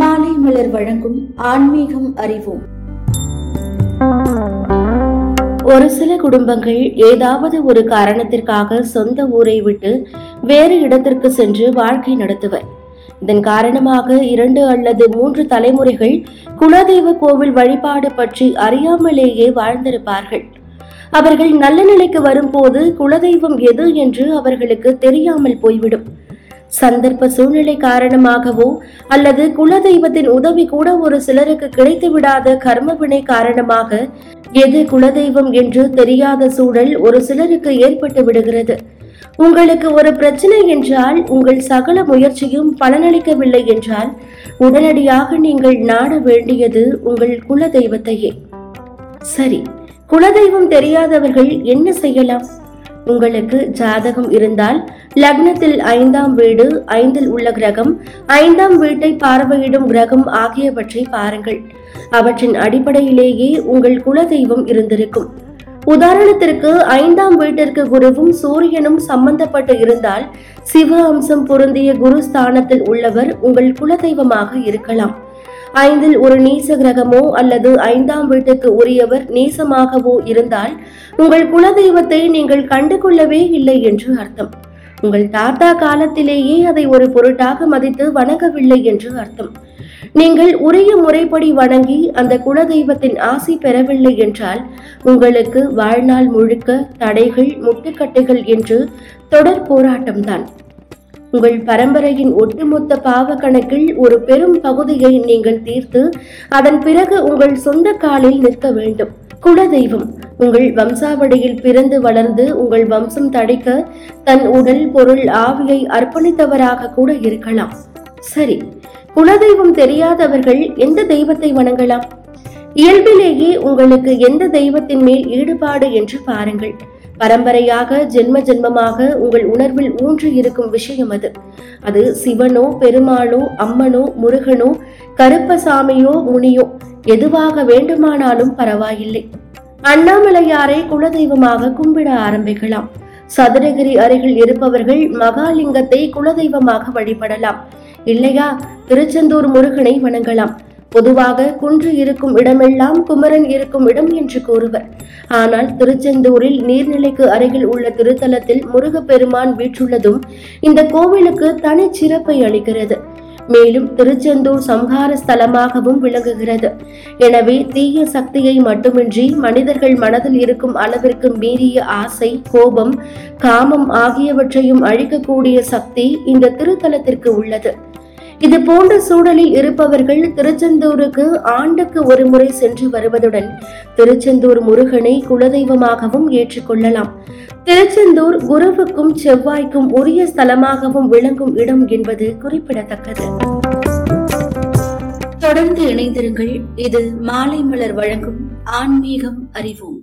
மாலை மலர் வழங்கும் ஆன்மீகம் அறிவோம். ஒரு சில குடும்பங்கள் ஏதாவது ஒரு காரணத்திற்காக சொந்த ஊரை விட்டு வேறு இடத்திற்கு சென்று வாழ்க்கை நடத்துவர். இதன் காரணமாக இரண்டு அல்லது மூன்று தலைமுறைகள் குலதெய்வ கோவில் வழிபாடு பற்றி அறியாமலேயே வாழ்ந்திருப்பார்கள். அவர்கள் நல்ல நிலைக்கு வரும்போது குலதெய்வம் எது என்று அவர்களுக்கு தெரியாமல் போய்விடும். சந்தர்ப்ப சூழ்நிலை காரணமாகவோ அல்லது குலதெய்வத்தின் உதவி கூட ஒரு சிலருக்கு கிடைத்து விடாத கர்மவினை காரணமாக எது குலதெய்வம் என்று தெரியாத சூழல் ஒரு சிலருக்கு ஏற்பட்டு விடுகிறது. உங்களுக்கு ஒரு பிரச்சனை என்றால் உங்கள் சகல முயற்சியும் பலனளிக்கவில்லை என்றால் உடனடியாக நீங்கள் நாட வேண்டியது உங்கள் குலதெய்வத்தையே. சரி குலதெய்வம் தெரியாதவர்கள் என்ன செய்யலாம்? உங்களுக்கு ஜாதகம் இருந்தால் லக்னத்தில் ஐந்தாம் வீடு ஐந்தில் உள்ள கிரகம் ஐந்தாம் வீட்டை பார்வையிடும் கிரகம் ஆகியவற்றை பாருங்கள். அவற்றின் அடிப்படையிலேயே உங்கள் குலதெய்வம் இருந்திருக்கும். உதாரணத்திற்கு ஐந்தாம் வீட்டிற்கு குருவும் சூரியனும் சம்பந்தப்பட்டு இருந்தால் சிவ அம்சம் பொருந்திய குரு ஸ்தானத்தில் உள்ளவர் உங்கள் குலதெய்வமாக இருக்கலாம். ஐந்தில் ஒரு நீச கிரகமோ அல்லது ஐந்தாம் வீட்டுக்கு உரியவர் நீசமாகவோ இருந்தால் உங்கள் குலதெய்வத்தை நீங்கள் கண்டுகொள்ளவே இல்லை என்று அர்த்தம். உங்கள் தாத்தா காலத்திலேயே அதை ஒரு பொருட்டாக மதித்து வணங்கவில்லை என்று அர்த்தம். நீங்கள் உரிய முறைப்படி வணங்கி அந்த குலதெய்வத்தின் ஆசி பெறவில்லை என்றால் உங்களுக்கு வாழ்நாள் முழுக்க தடைகள் முட்டுக்கட்டைகள் என்று தொடர் போராட்டம்தான். உங்கள் பரம்பரையின் ஒட்டுமொத்த பாவ கணக்கில் ஒரு பெரும் பகுதியை நீங்கள் தீர்த்து அதன் பிறகு உங்கள் சொந்த காலில் நிற்க வேண்டும். குலதெய்வம் உங்கள் வம்சாவடியில் பிறந்து வளர்ந்து உங்கள் வம்சம் தடைக்க தன் உடல் பொருள் ஆவியை அர்ப்பணித்தவராக கூட இருக்கலாம். சரி குலதெய்வம் தெரியாதவர்கள் எந்த தெய்வத்தை வணங்கலாம்? இயல்பிலேயே உங்களுக்கு எந்த தெய்வத்தின் மேல் ஈடுபாடு என்று பாருங்கள். பரம்பரையாக ஜென்ம ஜென்மமாக உங்கள் உணர்வில் ஊன்றி இருக்கும் விஷயம் அது. அது சிவனோ பெருமாளோ அம்மனோ முருகனோ கருப்பசாமியோ முனியோ எதுவாக வேண்டுமானாலும் பரவாயில்லை. அண்ணாமலையாரை குலதெய்வமாக கும்பிட ஆரம்பிக்கலாம். சதுரகிரி அருகில் இருப்பவர்கள் மகாலிங்கத்தை குலதெய்வமாக வழிபடலாம். இல்லையா? திருச்செந்தூர் முருகனை வணங்கலாம். பொதுவாக குன்று இருக்கும் இடமெல்லாம் குமரன் இருக்கும் இடம் என்று கூறுவர். ஆனால் திருச்செந்தூரில் நீர்நிலைக்கு அருகில் உள்ள திருத்தலத்தில் முருகப்பெருமான் வீற்றுள்ளதும் இந்த கோவிலுக்கு தனி சிறப்பை அளிக்கிறது. மேலும் திருச்செந்தூர் சம்ஹார ஸ்தலமாகவும் விளங்குகிறது. எனவே தீய சக்தியை மட்டுமின்றி மனிதர்கள் மனதில் இருக்கும் அளவிற்கு மீறிய ஆசை கோபம் காமம் ஆகியவற்றையும் அழிக்கக்கூடிய சக்தி இந்த திருத்தலத்திற்கு உள்ளது. இது போன்ற சூழலில் இருப்பவர்கள் திருச்செந்தூருக்கு ஆண்டுக்கு ஒரு முறை சென்று வருவதுடன் திருச்செந்தூர் முருகனை குலதெய்வமாகவும் ஏற்றுக்கொள்ளலாம். திருச்செந்தூர் குருவுக்கும் செவ்வாய்க்கும் உரிய ஸ்தலமாகவும் விளங்கும் இடம் என்பது குறிப்பிடத்தக்கது. தொடர்ந்து இணைந்திருங்கள். இது மாலை மலர் வழங்கும் ஆன்மீகம் அறிவோம்.